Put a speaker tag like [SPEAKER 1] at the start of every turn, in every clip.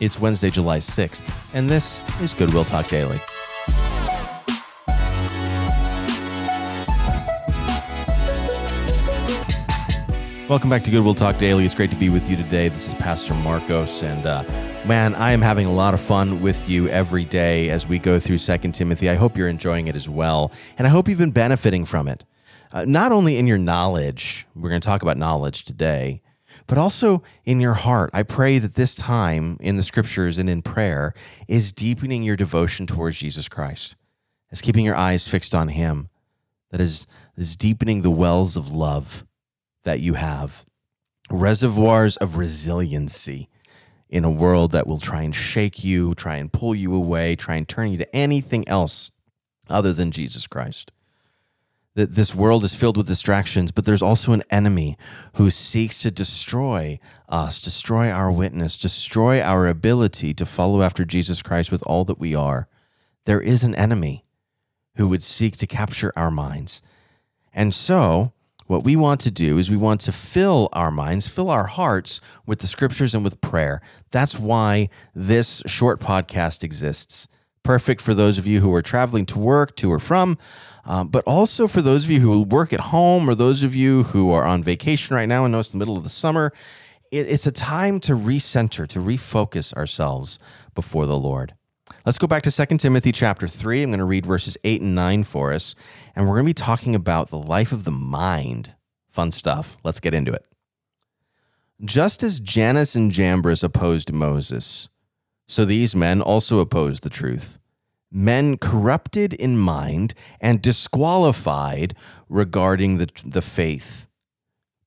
[SPEAKER 1] It's Wednesday, July 6th, and this is Goodwill Talk Daily. Welcome back to Goodwill Talk Daily. It's great to be with you today. This is Pastor Marcos, and uh, man, I am having a lot of fun with you every day as we go through Second Timothy. I hope you're enjoying it as well, and I hope you've been benefiting from it. Uh, not only in your knowledge, we're going to talk about knowledge today, but also in your heart. I pray that this time in the scriptures and in prayer is deepening your devotion towards Jesus Christ, is keeping your eyes fixed on Him, that is, is deepening the wells of love that you have, reservoirs of resiliency in a world that will try and shake you, try and pull you away, try and turn you to anything else other than Jesus Christ that this world is filled with distractions, but there's also an enemy who seeks to destroy us, destroy our witness, destroy our ability to follow after Jesus Christ with all that we are. There is an enemy who would seek to capture our minds. And so, what we want to do is we want to fill our minds, fill our hearts with the scriptures and with prayer. That's why this short podcast exists. Perfect for those of you who are traveling to work, to or from, um, but also for those of you who work at home or those of you who are on vacation right now and know it's the middle of the summer, it, it's a time to recenter, to refocus ourselves before the Lord. Let's go back to 2 Timothy chapter 3. I'm going to read verses 8 and 9 for us, and we're going to be talking about the life of the mind. Fun stuff. Let's get into it. Just as Jannes and Jambres opposed Moses, so these men also opposed the truth men corrupted in mind and disqualified regarding the, the faith.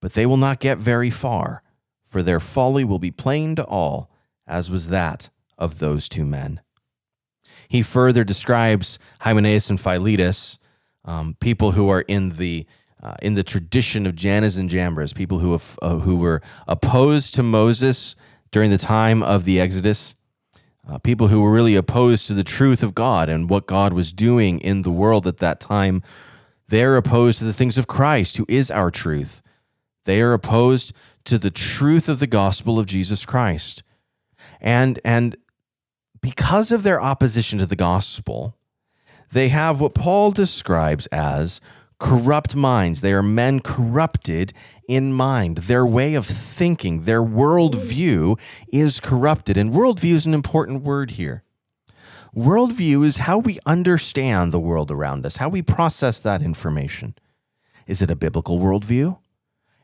[SPEAKER 1] But they will not get very far, for their folly will be plain to all, as was that of those two men. He further describes Hymenaeus and Philetus, um, people who are in the uh, in the tradition of Jannes and Jambres, people who have, uh, who were opposed to Moses during the time of the Exodus, uh, people who were really opposed to the truth of God and what God was doing in the world at that time. They're opposed to the things of Christ, who is our truth. They are opposed to the truth of the gospel of Jesus Christ. And, and because of their opposition to the gospel, they have what Paul describes as corrupt minds. They are men corrupted in mind. Their way of thinking, their worldview is corrupted. And worldview is an important word here. Worldview is how we understand the world around us, how we process that information. Is it a biblical worldview?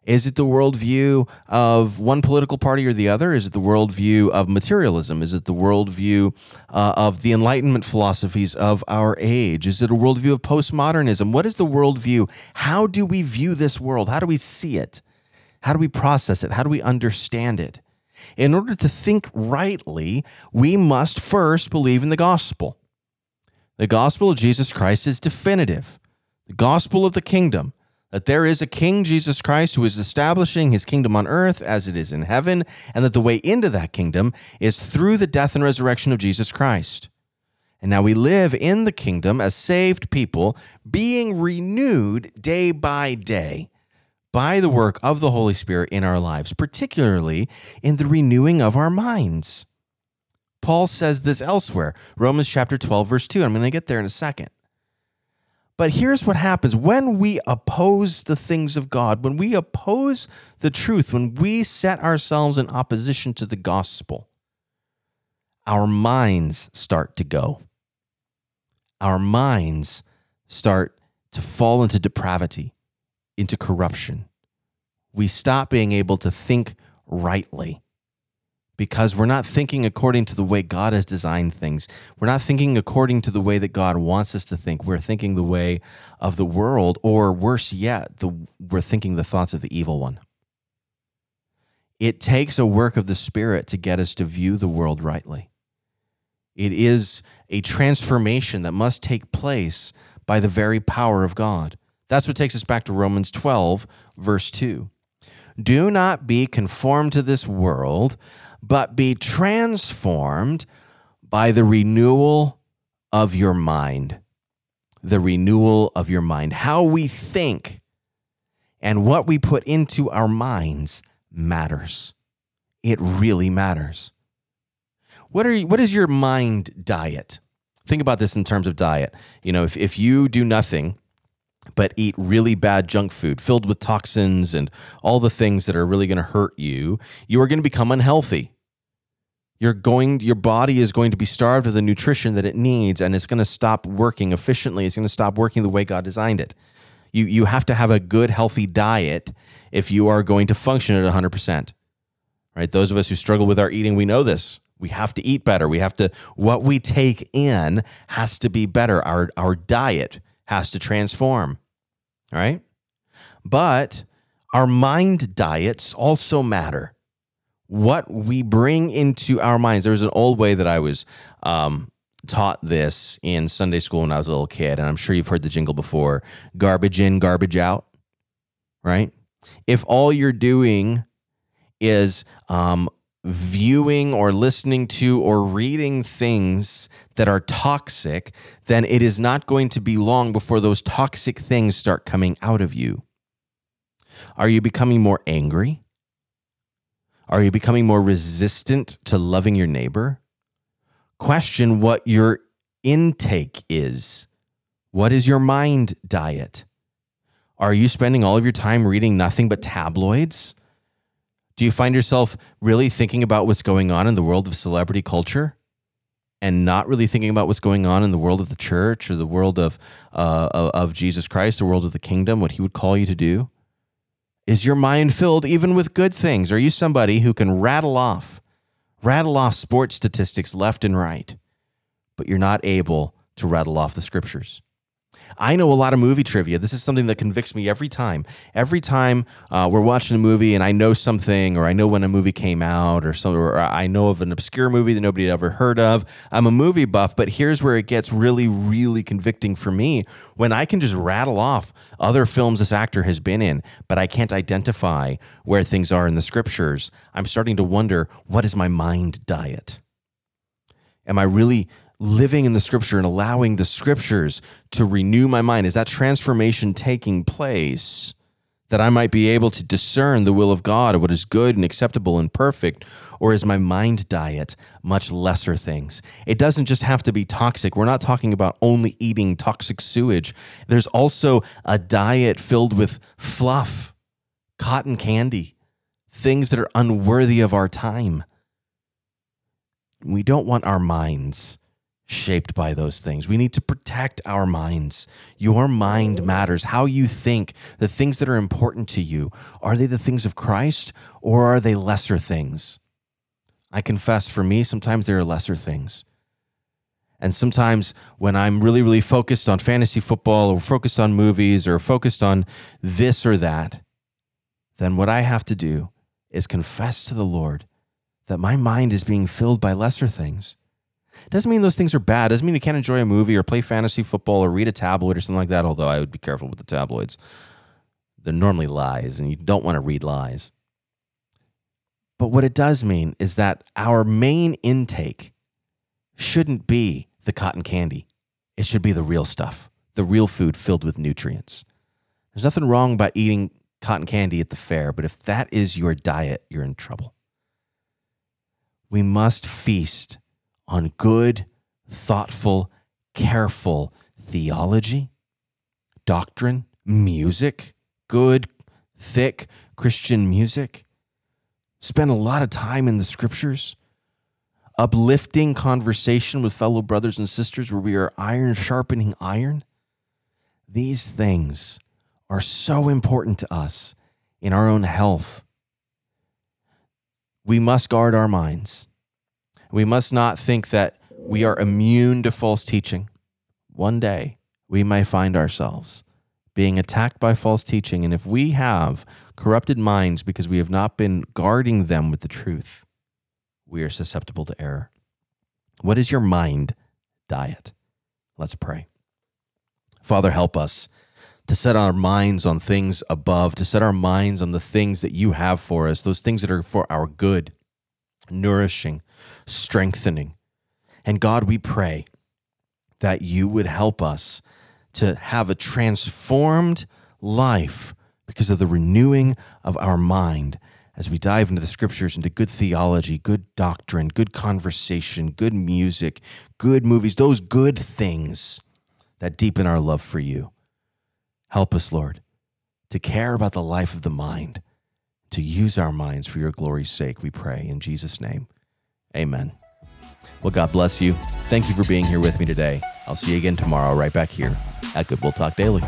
[SPEAKER 1] Is it the worldview of one political party or the other? Is it the worldview of materialism? Is it the worldview uh, of the Enlightenment philosophies of our age? Is it a worldview of postmodernism? What is the worldview? How do we view this world? How do we see it? How do we process it? How do we understand it? In order to think rightly, we must first believe in the gospel. The gospel of Jesus Christ is definitive. The gospel of the kingdom that there is a King Jesus Christ who is establishing his kingdom on earth as it is in heaven, and that the way into that kingdom is through the death and resurrection of Jesus Christ. And now we live in the kingdom as saved people, being renewed day by day by the work of the Holy Spirit in our lives, particularly in the renewing of our minds. Paul says this elsewhere, Romans chapter 12, verse 2. I'm going to get there in a second. But here's what happens when we oppose the things of God, when we oppose the truth, when we set ourselves in opposition to the gospel, our minds start to go. Our minds start to fall into depravity, into corruption. We stop being able to think rightly because we're not thinking according to the way God has designed things. We're not thinking according to the way that God wants us to think. We're thinking the way of the world, or worse yet, the, we're thinking the thoughts of the evil one. It takes a work of the Spirit to get us to view the world rightly. It is a transformation that must take place by the very power of God. That's what takes us back to Romans 12, verse 2. Do not be conformed to this world but be transformed by the renewal of your mind. The renewal of your mind. How we think and what we put into our minds matters. It really matters. What are you, what is your mind diet? Think about this in terms of diet. You know, if, if you do nothing but eat really bad junk food filled with toxins and all the things that are really going to hurt you, you are going to become unhealthy. You're going your body is going to be starved of the nutrition that it needs and it's going to stop working efficiently. It's going to stop working the way God designed it. You you have to have a good healthy diet if you are going to function at 100%. Right? Those of us who struggle with our eating, we know this. We have to eat better. We have to what we take in has to be better. Our our diet has to transform. All right? But our mind diets also matter. What we bring into our minds. There was an old way that I was um, taught this in Sunday school when I was a little kid, and I'm sure you've heard the jingle before garbage in, garbage out, right? If all you're doing is um, viewing or listening to or reading things that are toxic, then it is not going to be long before those toxic things start coming out of you. Are you becoming more angry? Are you becoming more resistant to loving your neighbor? Question what your intake is. What is your mind diet? Are you spending all of your time reading nothing but tabloids? Do you find yourself really thinking about what's going on in the world of celebrity culture and not really thinking about what's going on in the world of the church or the world of, uh, of Jesus Christ, the world of the kingdom, what he would call you to do? Is your mind filled even with good things? Are you somebody who can rattle off, rattle off sports statistics left and right, but you're not able to rattle off the scriptures? I know a lot of movie trivia. This is something that convicts me every time. Every time uh, we're watching a movie and I know something, or I know when a movie came out, or some, or I know of an obscure movie that nobody had ever heard of. I'm a movie buff, but here's where it gets really, really convicting for me when I can just rattle off other films this actor has been in, but I can't identify where things are in the scriptures. I'm starting to wonder what is my mind diet? Am I really living in the scripture and allowing the scriptures to renew my mind? Is that transformation taking place? That I might be able to discern the will of God of what is good and acceptable and perfect? Or is my mind diet much lesser things? It doesn't just have to be toxic. We're not talking about only eating toxic sewage. There's also a diet filled with fluff, cotton candy, things that are unworthy of our time. We don't want our minds shaped by those things. We need to protect our minds. Your mind matters. How you think, the things that are important to you, are they the things of Christ or are they lesser things? I confess for me, sometimes there are lesser things. And sometimes when I'm really, really focused on fantasy football or focused on movies or focused on this or that, then what I have to do is confess to the Lord that my mind is being filled by lesser things doesn't mean those things are bad. Doesn't mean you can't enjoy a movie or play fantasy football or read a tabloid or something like that. Although I would be careful with the tabloids. They're normally lies, and you don't want to read lies. But what it does mean is that our main intake shouldn't be the cotton candy. It should be the real stuff, the real food filled with nutrients. There's nothing wrong about eating cotton candy at the fair, but if that is your diet, you're in trouble. We must feast on good, thoughtful, careful theology, doctrine, music, good, thick Christian music. Spend a lot of time in the scriptures, uplifting conversation with fellow brothers and sisters where we are iron sharpening iron. These things are so important to us in our own health. We must guard our minds. We must not think that we are immune to false teaching. One day we may find ourselves being attacked by false teaching. And if we have corrupted minds because we have not been guarding them with the truth, we are susceptible to error. What is your mind diet? Let's pray. Father, help us to set our minds on things above, to set our minds on the things that you have for us, those things that are for our good, nourishing, strengthening. And God, we pray that you would help us to have a transformed life because of the renewing of our mind as we dive into the scriptures, into good theology, good doctrine, good conversation, good music, good movies, those good things that deepen our love for you. Help us, Lord, to care about the life of the mind, to use our minds for your glory's sake, we pray. In Jesus' name, amen. Well, God bless you. Thank you for being here with me today. I'll see you again tomorrow, right back here at Goodwill Talk Daily.